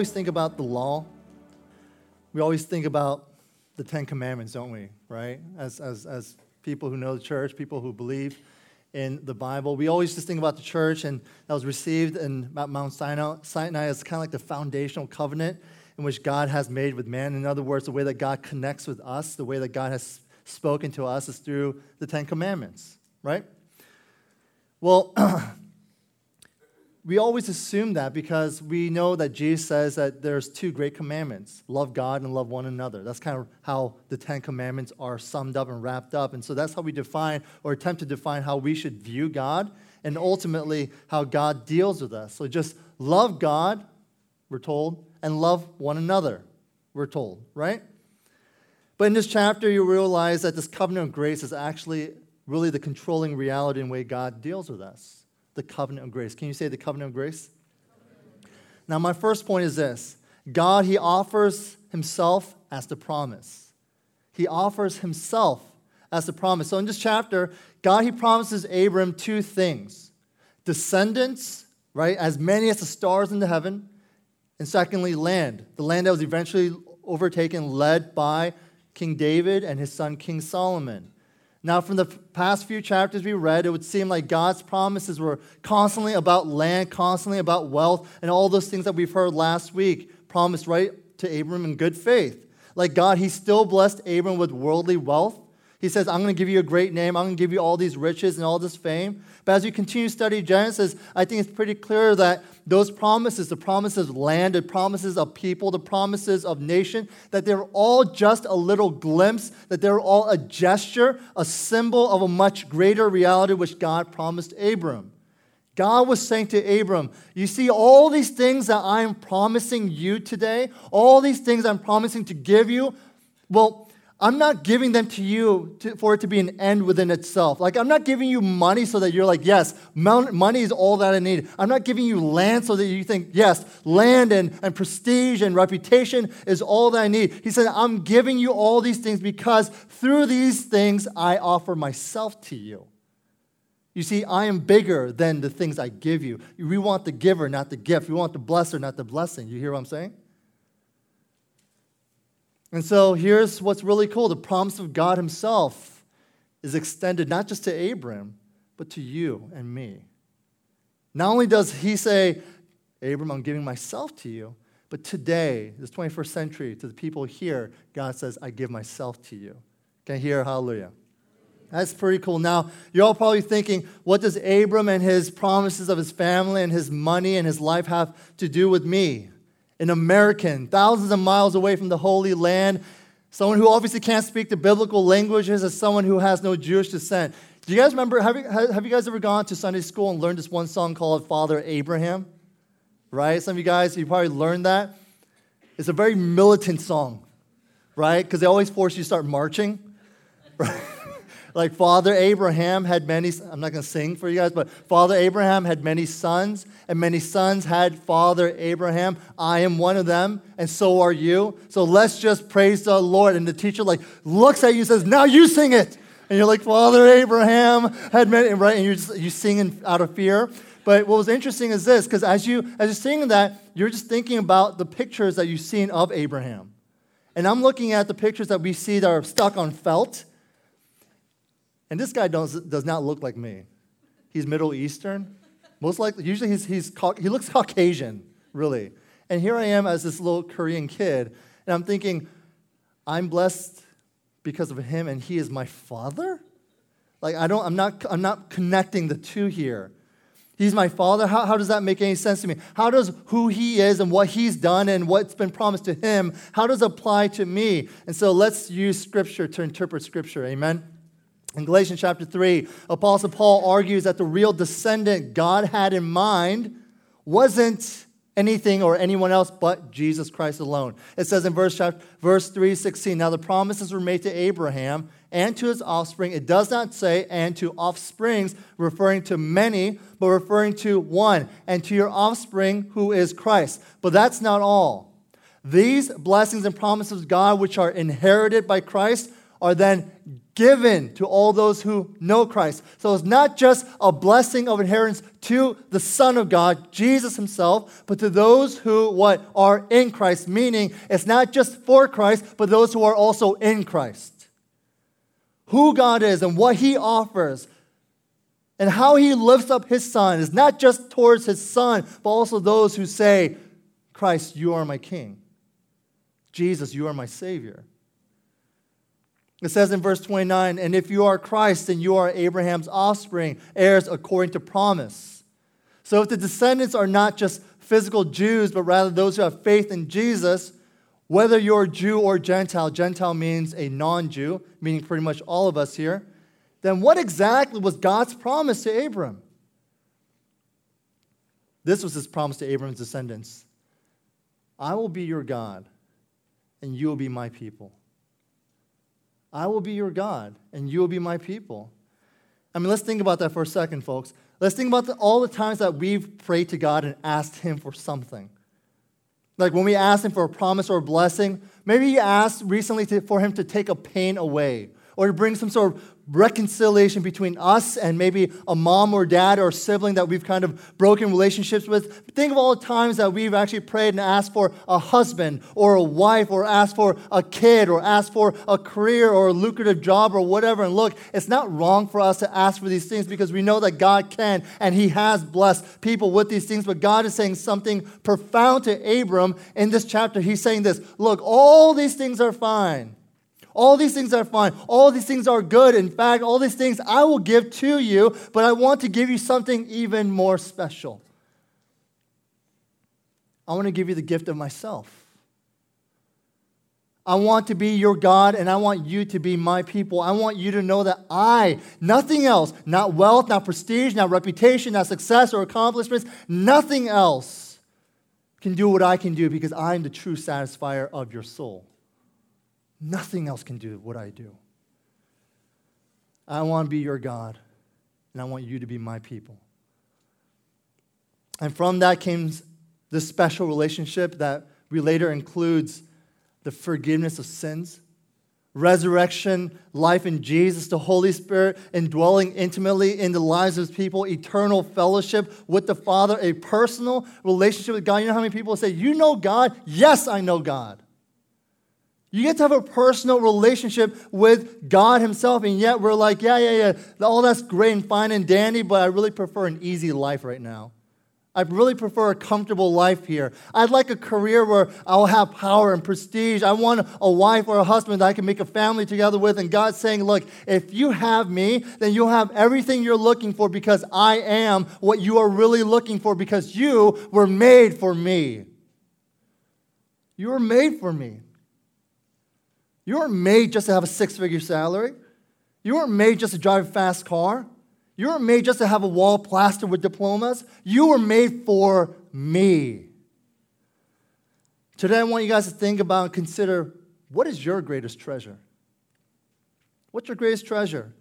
always think about the law, we always think about the Ten Commandments, don't we? Right? As, as, as people who know the church, people who believe in the Bible, we always just think about the church and that was received in Mount Sinai, Sinai as kind of like the foundational covenant in which God has made with man. In other words, the way that God connects with us, the way that God has spoken to us is through the Ten Commandments, right? Well, we always assume that because we know that Jesus says that there's two great commandments love God and love one another. That's kind of how the Ten Commandments are summed up and wrapped up. And so that's how we define or attempt to define how we should view God and ultimately how God deals with us. So just love God, we're told, and love one another, we're told, right? But in this chapter, you realize that this covenant of grace is actually really the controlling reality and way God deals with us the covenant of grace. Can you say the covenant of grace? Now, my first point is this God, He offers Himself as the promise. He offers Himself as the promise. So, in this chapter, God, He promises Abram two things descendants, right, as many as the stars in the heaven, and secondly, land, the land that was eventually overtaken, led by King David and his son King Solomon. Now, from the past few chapters we read, it would seem like God's promises were constantly about land, constantly about wealth, and all those things that we've heard last week promised right to Abram in good faith. Like God, He still blessed Abram with worldly wealth. He says, I'm going to give you a great name. I'm going to give you all these riches and all this fame. But as you continue to study Genesis, I think it's pretty clear that those promises, the promises of land, the promises of people, the promises of nation, that they're all just a little glimpse, that they're all a gesture, a symbol of a much greater reality which God promised Abram. God was saying to Abram, You see, all these things that I'm promising you today, all these things I'm promising to give you, well, I'm not giving them to you to, for it to be an end within itself. Like, I'm not giving you money so that you're like, yes, money is all that I need. I'm not giving you land so that you think, yes, land and, and prestige and reputation is all that I need. He said, I'm giving you all these things because through these things I offer myself to you. You see, I am bigger than the things I give you. We want the giver, not the gift. We want the blesser, not the blessing. You hear what I'm saying? And so here's what's really cool the promise of God Himself is extended not just to Abram, but to you and me. Not only does He say, Abram, I'm giving myself to you, but today, this 21st century, to the people here, God says, I give myself to you. Can I hear hallelujah? That's pretty cool. Now, you're all probably thinking, what does Abram and his promises of his family and his money and his life have to do with me? An American, thousands of miles away from the Holy Land, someone who obviously can't speak the biblical languages, as someone who has no Jewish descent. Do you guys remember? Have you, have you guys ever gone to Sunday school and learned this one song called Father Abraham? Right? Some of you guys, you probably learned that. It's a very militant song, right? Because they always force you to start marching, right? Like Father Abraham had many, I'm not going to sing for you guys, but Father Abraham had many sons, and many sons had Father Abraham. I am one of them, and so are you. So let's just praise the Lord. And the teacher like looks at you and says, Now you sing it. And you're like, Father Abraham had many, right? And you're just, you singing out of fear. But what was interesting is this, because as you as you're singing that, you're just thinking about the pictures that you've seen of Abraham. And I'm looking at the pictures that we see that are stuck on felt and this guy does, does not look like me. He's Middle Eastern. Most likely, usually he's, he's, he looks Caucasian, really. And here I am as this little Korean kid, and I'm thinking, I'm blessed because of him, and he is my father? Like, I don't, I'm not, I'm not connecting the two here. He's my father. How, how does that make any sense to me? How does who he is and what he's done and what's been promised to him, how does it apply to me? And so let's use scripture to interpret scripture. Amen? In Galatians chapter 3, Apostle Paul argues that the real descendant God had in mind wasn't anything or anyone else but Jesus Christ alone. It says in verse, verse 3 16, Now the promises were made to Abraham and to his offspring. It does not say and to offsprings, referring to many, but referring to one, and to your offspring who is Christ. But that's not all. These blessings and promises of God, which are inherited by Christ, are then given to all those who know Christ. So it's not just a blessing of inheritance to the Son of God, Jesus himself, but to those who what are in Christ, meaning it's not just for Christ, but those who are also in Christ. Who God is and what he offers and how he lifts up his son is not just towards his son, but also those who say, Christ, you are my king. Jesus, you are my savior. It says in verse 29 And if you are Christ, then you are Abraham's offspring, heirs according to promise. So if the descendants are not just physical Jews, but rather those who have faith in Jesus, whether you're Jew or Gentile, Gentile means a non Jew, meaning pretty much all of us here, then what exactly was God's promise to Abram? This was his promise to Abram's descendants I will be your God, and you will be my people. I will be your God, and you will be my people. I mean, let's think about that for a second, folks. Let's think about the, all the times that we've prayed to God and asked Him for something. Like when we asked Him for a promise or a blessing, maybe you asked recently to, for Him to take a pain away or to bring some sort of reconciliation between us and maybe a mom or dad or sibling that we've kind of broken relationships with. Think of all the times that we've actually prayed and asked for a husband or a wife or asked for a kid or asked for a career or a lucrative job or whatever. And look, it's not wrong for us to ask for these things because we know that God can and He has blessed people with these things. But God is saying something profound to Abram in this chapter. He's saying this look, all these things are fine. All these things are fine. All these things are good. In fact, all these things I will give to you, but I want to give you something even more special. I want to give you the gift of myself. I want to be your God and I want you to be my people. I want you to know that I, nothing else, not wealth, not prestige, not reputation, not success or accomplishments, nothing else can do what I can do because I am the true satisfier of your soul. Nothing else can do what I do. I want to be your God, and I want you to be my people. And from that came this special relationship that we later includes the forgiveness of sins, resurrection, life in Jesus, the Holy Spirit indwelling intimately in the lives of people, eternal fellowship with the Father, a personal relationship with God. You know how many people say, You know God? Yes, I know God. You get to have a personal relationship with God Himself, and yet we're like, yeah, yeah, yeah, all that's great and fine and dandy, but I really prefer an easy life right now. I really prefer a comfortable life here. I'd like a career where I'll have power and prestige. I want a wife or a husband that I can make a family together with. And God's saying, Look, if you have me, then you'll have everything you're looking for because I am what you are really looking for because you were made for me. You were made for me. You weren't made just to have a six figure salary. You weren't made just to drive a fast car. You weren't made just to have a wall plastered with diplomas. You were made for me. Today, I want you guys to think about and consider what is your greatest treasure? What's your greatest treasure?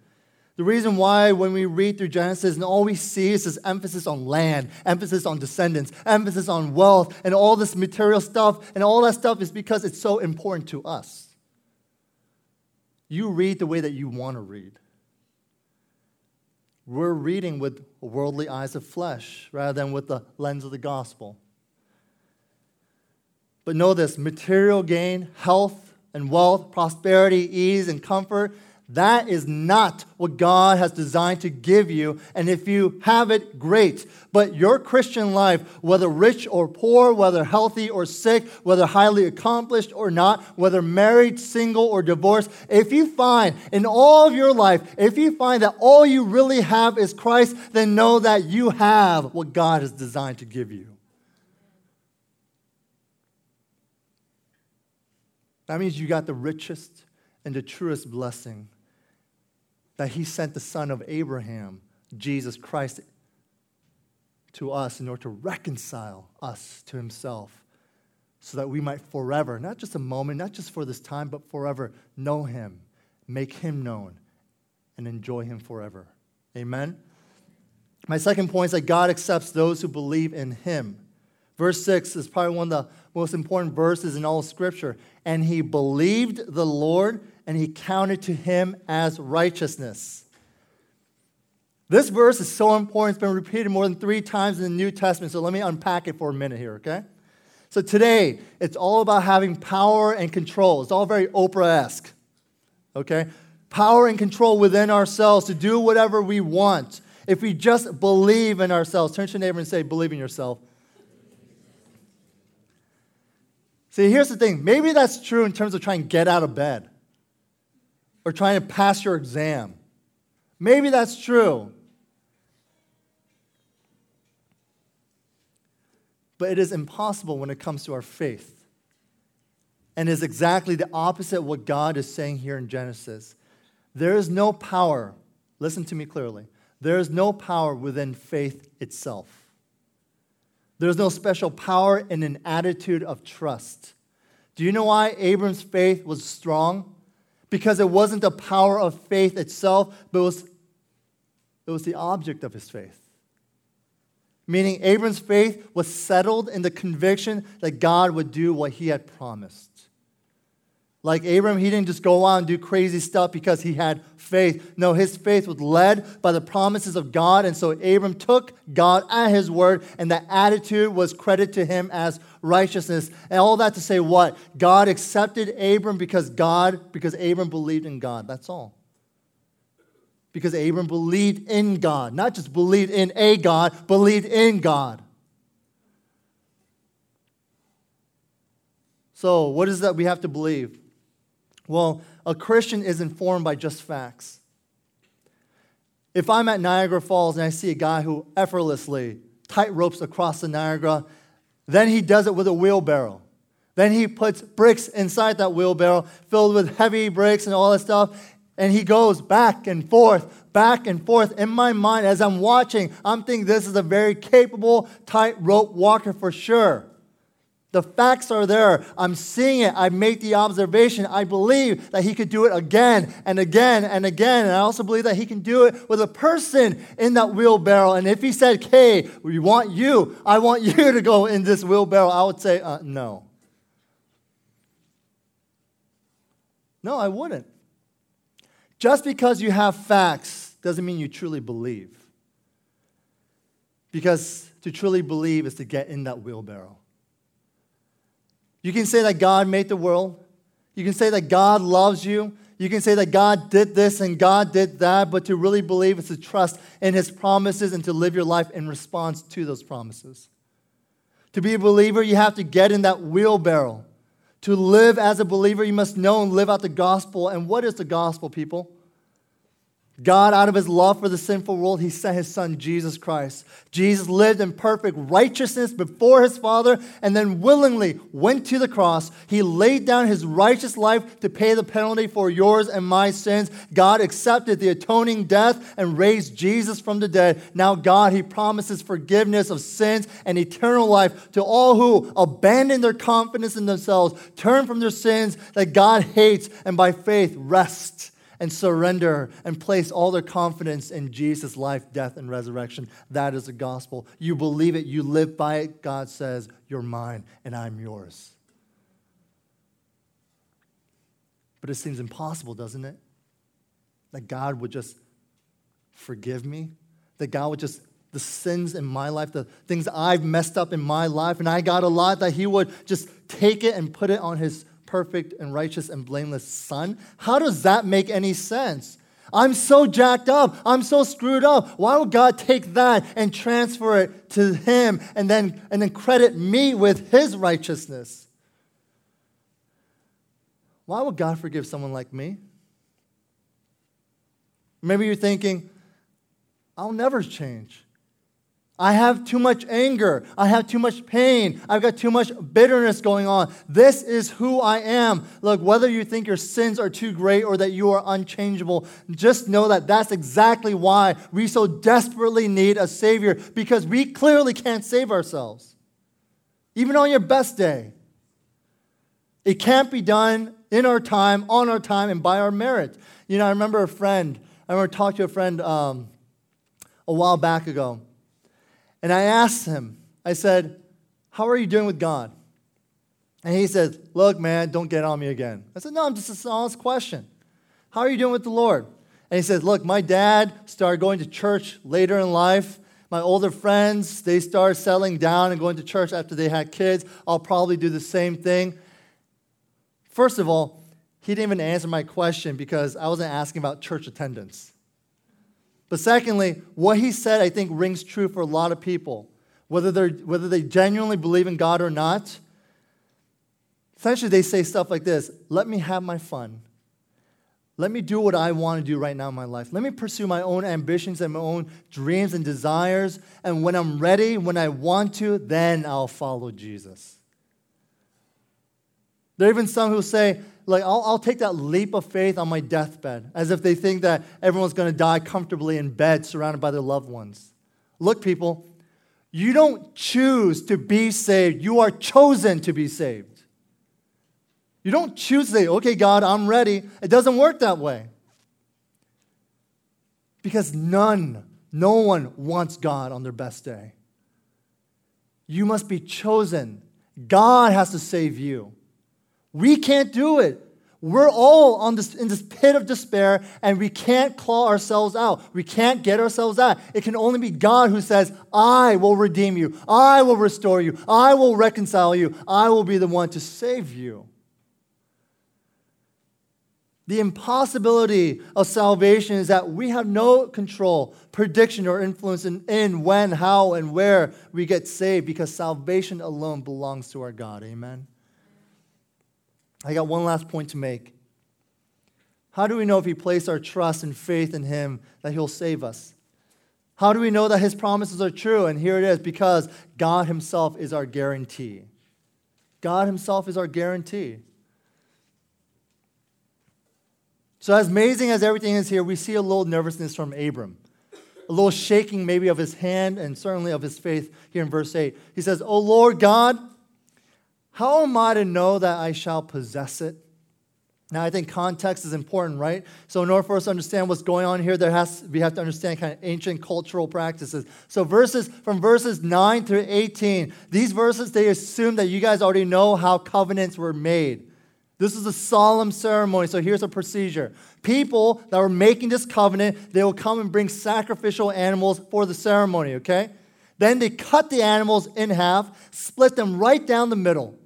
The reason why, when we read through Genesis and all we see is this emphasis on land, emphasis on descendants, emphasis on wealth, and all this material stuff, and all that stuff is because it's so important to us you read the way that you want to read. We're reading with worldly eyes of flesh rather than with the lens of the gospel. But know this material gain, health and wealth, prosperity, ease, and comfort that is not what God has designed to give you. And if you have it, great. But your Christian life, whether rich or poor, whether healthy or sick, whether highly accomplished or not, whether married, single, or divorced, if you find in all of your life, if you find that all you really have is Christ, then know that you have what God has designed to give you. That means you got the richest and the truest blessing that he sent the son of Abraham, Jesus Christ, to us in order to reconcile us to himself so that we might forever, not just a moment, not just for this time, but forever know him, make him known, and enjoy him forever. Amen? My second point is that God accepts those who believe in him. Verse 6 is probably one of the most important verses in all Scripture. And he believed the Lord, and he counted to him as righteousness. This verse is so important. It's been repeated more than three times in the New Testament. So let me unpack it for a minute here, okay? So today, it's all about having power and control. It's all very Oprah esque, okay? Power and control within ourselves to do whatever we want. If we just believe in ourselves, turn to your neighbor and say, Believe in yourself. See, here's the thing maybe that's true in terms of trying to get out of bed or trying to pass your exam. Maybe that's true. but it is impossible when it comes to our faith. And is exactly the opposite of what God is saying here in Genesis. There is no power, listen to me clearly, there is no power within faith itself. There's no special power in an attitude of trust. Do you know why Abram's faith was strong? Because it wasn't the power of faith itself, but it was, it was the object of his faith meaning Abram's faith was settled in the conviction that God would do what he had promised. Like Abram, he didn't just go out and do crazy stuff because he had faith. No, his faith was led by the promises of God. And so Abram took God at his word, and that attitude was credited to him as righteousness. And all that to say what? God accepted Abram because God, because Abram believed in God. That's all because Abram believed in God, not just believed in a God, believed in God. So, what is that we have to believe? Well, a Christian is informed by just facts. If I'm at Niagara Falls and I see a guy who effortlessly tight ropes across the Niagara, then he does it with a wheelbarrow. Then he puts bricks inside that wheelbarrow filled with heavy bricks and all that stuff. And he goes back and forth, back and forth. In my mind, as I'm watching, I'm thinking this is a very capable tightrope walker for sure. The facts are there. I'm seeing it. I make the observation. I believe that he could do it again and again and again. And I also believe that he can do it with a person in that wheelbarrow. And if he said, Hey, we want you, I want you to go in this wheelbarrow, I would say, uh, No. No, I wouldn't. Just because you have facts doesn't mean you truly believe. Because to truly believe is to get in that wheelbarrow. You can say that God made the world. You can say that God loves you. You can say that God did this and God did that, but to really believe is to trust in His promises and to live your life in response to those promises. To be a believer, you have to get in that wheelbarrow. To live as a believer, you must know and live out the gospel. And what is the gospel, people? God, out of his love for the sinful world, he sent his son, Jesus Christ. Jesus lived in perfect righteousness before his Father and then willingly went to the cross. He laid down his righteous life to pay the penalty for yours and my sins. God accepted the atoning death and raised Jesus from the dead. Now, God, he promises forgiveness of sins and eternal life to all who abandon their confidence in themselves, turn from their sins that God hates, and by faith rest and surrender and place all their confidence in Jesus' life, death, and resurrection. That is the gospel. You believe it, you live by it. God says, You're mine and I'm yours. But it seems impossible, doesn't it? That God would just forgive me, that God would just the sins in my life, the things I've messed up in my life, and I got a lot, that He would just take it and put it on His perfect and righteous and blameless son? How does that make any sense? I'm so jacked up. I'm so screwed up. Why would God take that and transfer it to him and then, and then credit me with his righteousness? Why would God forgive someone like me? Maybe you're thinking, I'll never change. I have too much anger. I have too much pain. I've got too much bitterness going on. This is who I am. Look, whether you think your sins are too great or that you are unchangeable, just know that that's exactly why we so desperately need a Savior because we clearly can't save ourselves. Even on your best day, it can't be done in our time, on our time, and by our merit. You know, I remember a friend, I remember talking to a friend um, a while back ago and I asked him, I said, How are you doing with God? And he said, Look, man, don't get on me again. I said, No, I'm just an honest question. How are you doing with the Lord? And he says, Look, my dad started going to church later in life. My older friends, they started settling down and going to church after they had kids. I'll probably do the same thing. First of all, he didn't even answer my question because I wasn't asking about church attendance. But secondly, what he said, I think, rings true for a lot of people, whether, they're, whether they genuinely believe in God or not. Essentially, they say stuff like this Let me have my fun. Let me do what I want to do right now in my life. Let me pursue my own ambitions and my own dreams and desires. And when I'm ready, when I want to, then I'll follow Jesus. There are even some who say, like, I'll, I'll take that leap of faith on my deathbed, as if they think that everyone's going to die comfortably in bed surrounded by their loved ones. Look, people, you don't choose to be saved, you are chosen to be saved. You don't choose to say, okay, God, I'm ready. It doesn't work that way. Because none, no one wants God on their best day. You must be chosen. God has to save you. We can't do it. We're all on this, in this pit of despair and we can't claw ourselves out. We can't get ourselves out. It can only be God who says, I will redeem you. I will restore you. I will reconcile you. I will be the one to save you. The impossibility of salvation is that we have no control, prediction, or influence in, in when, how, and where we get saved because salvation alone belongs to our God. Amen. I got one last point to make. How do we know if we place our trust and faith in Him that He'll save us? How do we know that His promises are true? And here it is because God Himself is our guarantee. God Himself is our guarantee. So, as amazing as everything is here, we see a little nervousness from Abram, a little shaking maybe of his hand and certainly of his faith here in verse 8. He says, O Lord God, how am I to know that I shall possess it? Now, I think context is important, right? So, in order for us to understand what's going on here, there has we have to understand kind of ancient cultural practices. So, verses from verses 9 through 18, these verses they assume that you guys already know how covenants were made. This is a solemn ceremony, so here's a procedure. People that were making this covenant, they will come and bring sacrificial animals for the ceremony, okay? Then they cut the animals in half, split them right down the middle.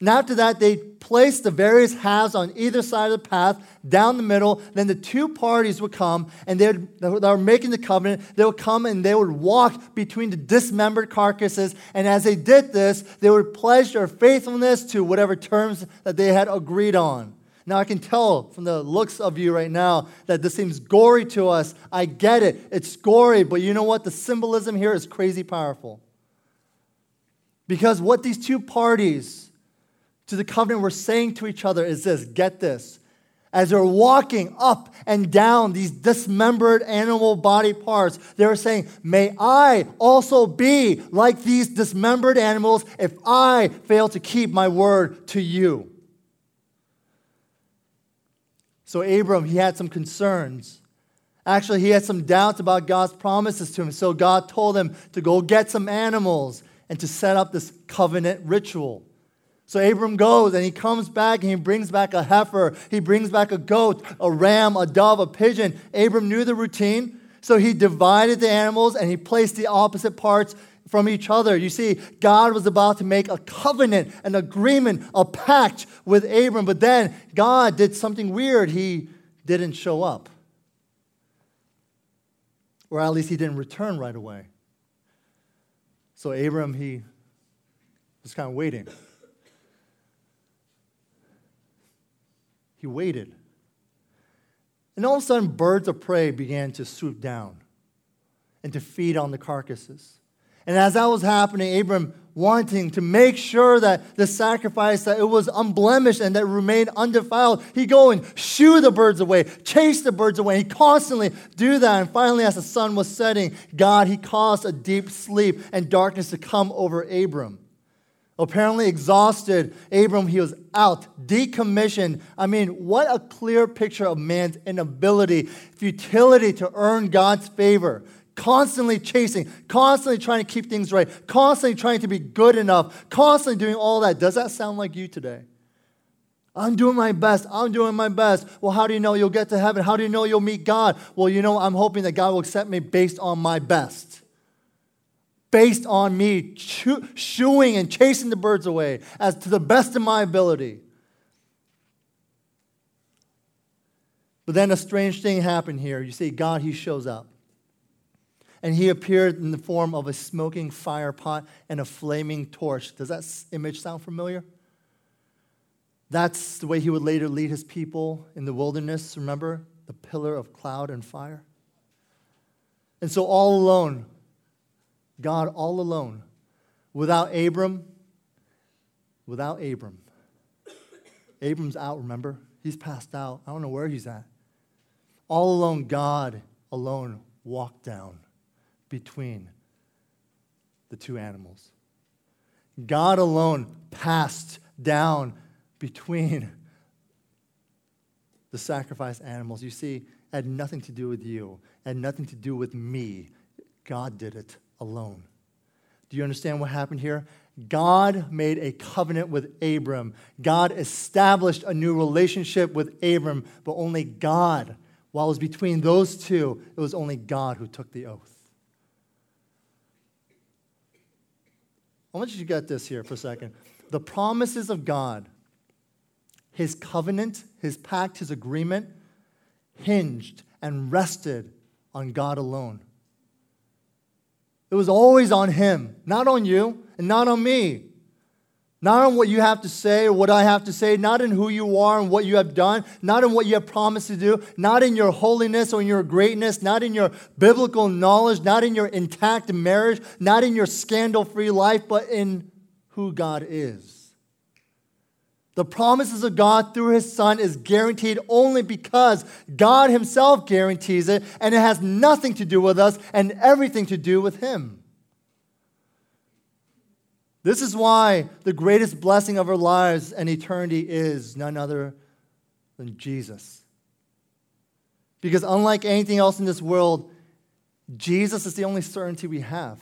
And after that, they placed the various halves on either side of the path down the middle. Then the two parties would come and they, they were making the covenant. They would come and they would walk between the dismembered carcasses. And as they did this, they would pledge their faithfulness to whatever terms that they had agreed on. Now, I can tell from the looks of you right now that this seems gory to us. I get it. It's gory, but you know what? The symbolism here is crazy powerful. Because what these two parties, to the covenant we're saying to each other is this get this. As they're walking up and down these dismembered animal body parts, they're saying, May I also be like these dismembered animals if I fail to keep my word to you. So, Abram, he had some concerns. Actually, he had some doubts about God's promises to him. So, God told him to go get some animals and to set up this covenant ritual. So Abram goes and he comes back and he brings back a heifer, he brings back a goat, a ram, a dove, a pigeon. Abram knew the routine, so he divided the animals and he placed the opposite parts from each other. You see, God was about to make a covenant, an agreement, a pact with Abram, but then God did something weird. He didn't show up. Or at least he didn't return right away. So Abram, he was kind of waiting. He waited. And all of a sudden, birds of prey began to swoop down and to feed on the carcasses. And as that was happening, Abram wanting to make sure that the sacrifice that it was unblemished and that remained undefiled, he go and shoo the birds away, chase the birds away. He constantly do that. And finally, as the sun was setting, God, he caused a deep sleep and darkness to come over Abram. Apparently exhausted, Abram, he was out, decommissioned. I mean, what a clear picture of man's inability, futility to earn God's favor constantly chasing, constantly trying to keep things right, constantly trying to be good enough, constantly doing all that. Does that sound like you today? I'm doing my best. I'm doing my best. Well, how do you know you'll get to heaven? How do you know you'll meet God? Well, you know, I'm hoping that God will accept me based on my best. Based on me shooing and chasing the birds away as to the best of my ability. But then a strange thing happened here. You see, God, He shows up and he appeared in the form of a smoking fire pot and a flaming torch. Does that image sound familiar? That's the way he would later lead his people in the wilderness, remember? The pillar of cloud and fire. And so, all alone, God all alone, without Abram, without Abram. Abram's out, remember? He's passed out. I don't know where he's at. All alone, God alone walked down between the two animals. God alone passed down between the sacrifice animals. You see, it had nothing to do with you, it had nothing to do with me. God did it alone. Do you understand what happened here? God made a covenant with Abram. God established a new relationship with Abram, but only God, while it was between those two, it was only God who took the oath. I want you to get this here for a second. The promises of God, his covenant, his pact, his agreement, hinged and rested on God alone. It was always on him, not on you and not on me. Not on what you have to say or what I have to say, not in who you are and what you have done, not in what you have promised to do, not in your holiness or in your greatness, not in your biblical knowledge, not in your intact marriage, not in your scandal free life, but in who God is. The promises of God through His Son is guaranteed only because God Himself guarantees it, and it has nothing to do with us and everything to do with Him. This is why the greatest blessing of our lives and eternity is none other than Jesus. Because unlike anything else in this world, Jesus is the only certainty we have.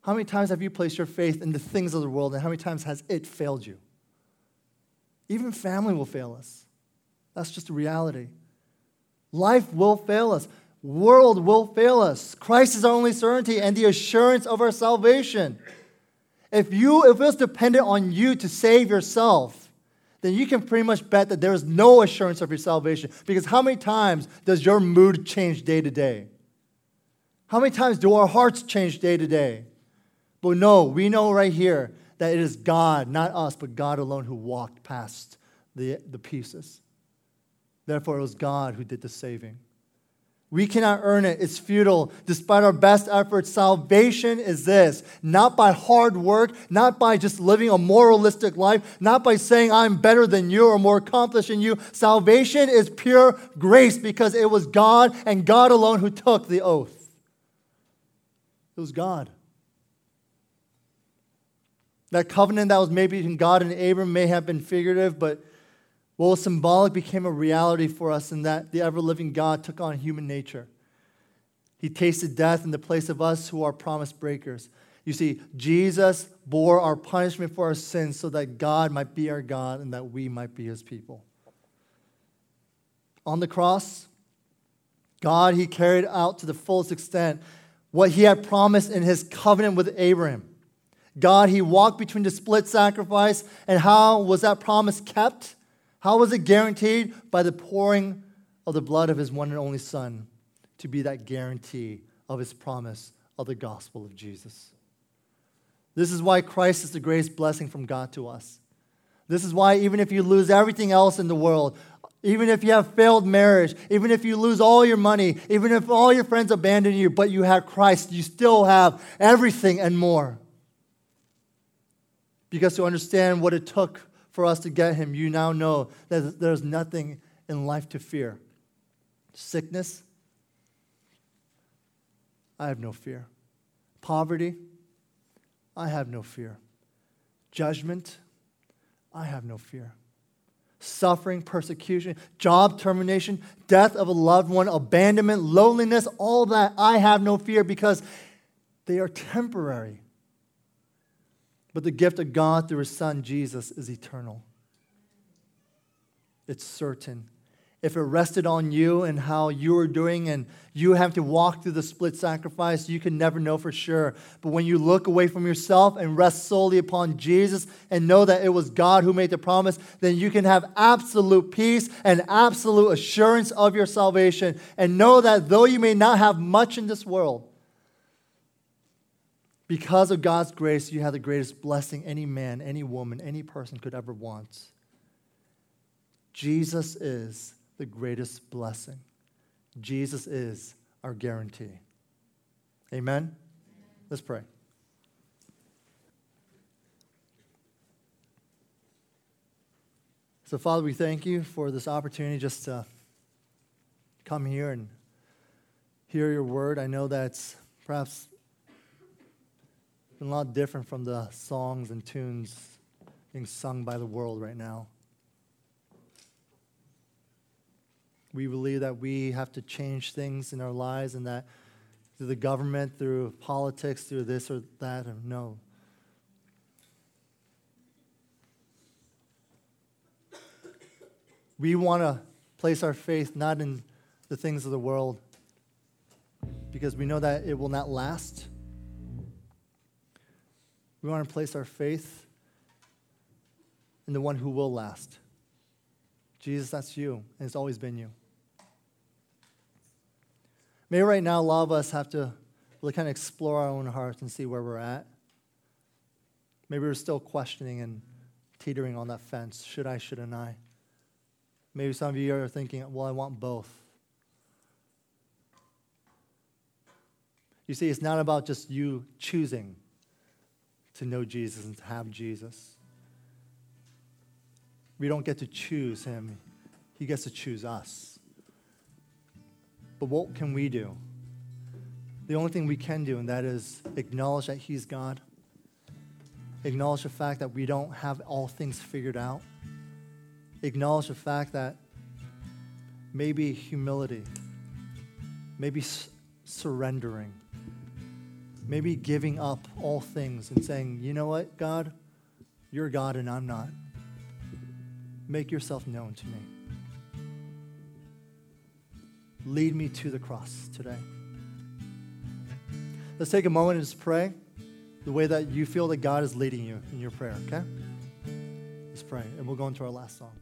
How many times have you placed your faith in the things of the world, and how many times has it failed you? Even family will fail us. That's just a reality. Life will fail us. World will fail us. Christ is our only certainty and the assurance of our salvation. If you if it's dependent on you to save yourself, then you can pretty much bet that there is no assurance of your salvation. Because how many times does your mood change day to day? How many times do our hearts change day to day? But no, we know right here that it is God, not us, but God alone who walked past the, the pieces. Therefore, it was God who did the saving. We cannot earn it. It's futile. Despite our best efforts, salvation is this not by hard work, not by just living a moralistic life, not by saying I'm better than you or more accomplished than you. Salvation is pure grace because it was God and God alone who took the oath. It was God. That covenant that was made between God and Abram may have been figurative, but what was symbolic became a reality for us in that the ever living God took on human nature. He tasted death in the place of us who are promise breakers. You see, Jesus bore our punishment for our sins so that God might be our God and that we might be his people. On the cross, God, he carried out to the fullest extent what he had promised in his covenant with Abraham. God, he walked between the split sacrifice, and how was that promise kept? How was it guaranteed? By the pouring of the blood of his one and only Son to be that guarantee of his promise of the gospel of Jesus. This is why Christ is the greatest blessing from God to us. This is why, even if you lose everything else in the world, Even if you have failed marriage, even if you lose all your money, even if all your friends abandon you, but you have Christ, you still have everything and more. Because to understand what it took for us to get him, you now know that there's nothing in life to fear. Sickness, I have no fear. Poverty, I have no fear. Judgment, I have no fear. Suffering, persecution, job termination, death of a loved one, abandonment, loneliness, all that, I have no fear because they are temporary. But the gift of God through his son Jesus is eternal. It's certain. If it rested on you and how you were doing and you have to walk through the split sacrifice, you can never know for sure. But when you look away from yourself and rest solely upon Jesus and know that it was God who made the promise, then you can have absolute peace and absolute assurance of your salvation and know that though you may not have much in this world, because of God's grace, you have the greatest blessing any man, any woman, any person could ever want. Jesus is the greatest blessing. Jesus is our guarantee. Amen? Let's pray. So, Father, we thank you for this opportunity just to come here and hear your word. I know that's perhaps a lot different from the songs and tunes being sung by the world right now. We believe that we have to change things in our lives and that through the government, through politics, through this or that, or no. We want to place our faith not in the things of the world because we know that it will not last we want to place our faith in the one who will last. Jesus, that's you, and it's always been you. Maybe right now, a lot of us have to really kind of explore our own hearts and see where we're at. Maybe we're still questioning and teetering on that fence. Should I, shouldn't I? Maybe some of you are thinking, well, I want both. You see, it's not about just you choosing to know Jesus and to have Jesus. We don't get to choose him, he gets to choose us. But what can we do? The only thing we can do, and that is acknowledge that he's God, acknowledge the fact that we don't have all things figured out, acknowledge the fact that maybe humility, maybe surrendering Maybe giving up all things and saying, you know what, God, you're God and I'm not. Make yourself known to me. Lead me to the cross today. Let's take a moment and just pray the way that you feel that God is leading you in your prayer, okay? Let's pray, and we'll go into our last song.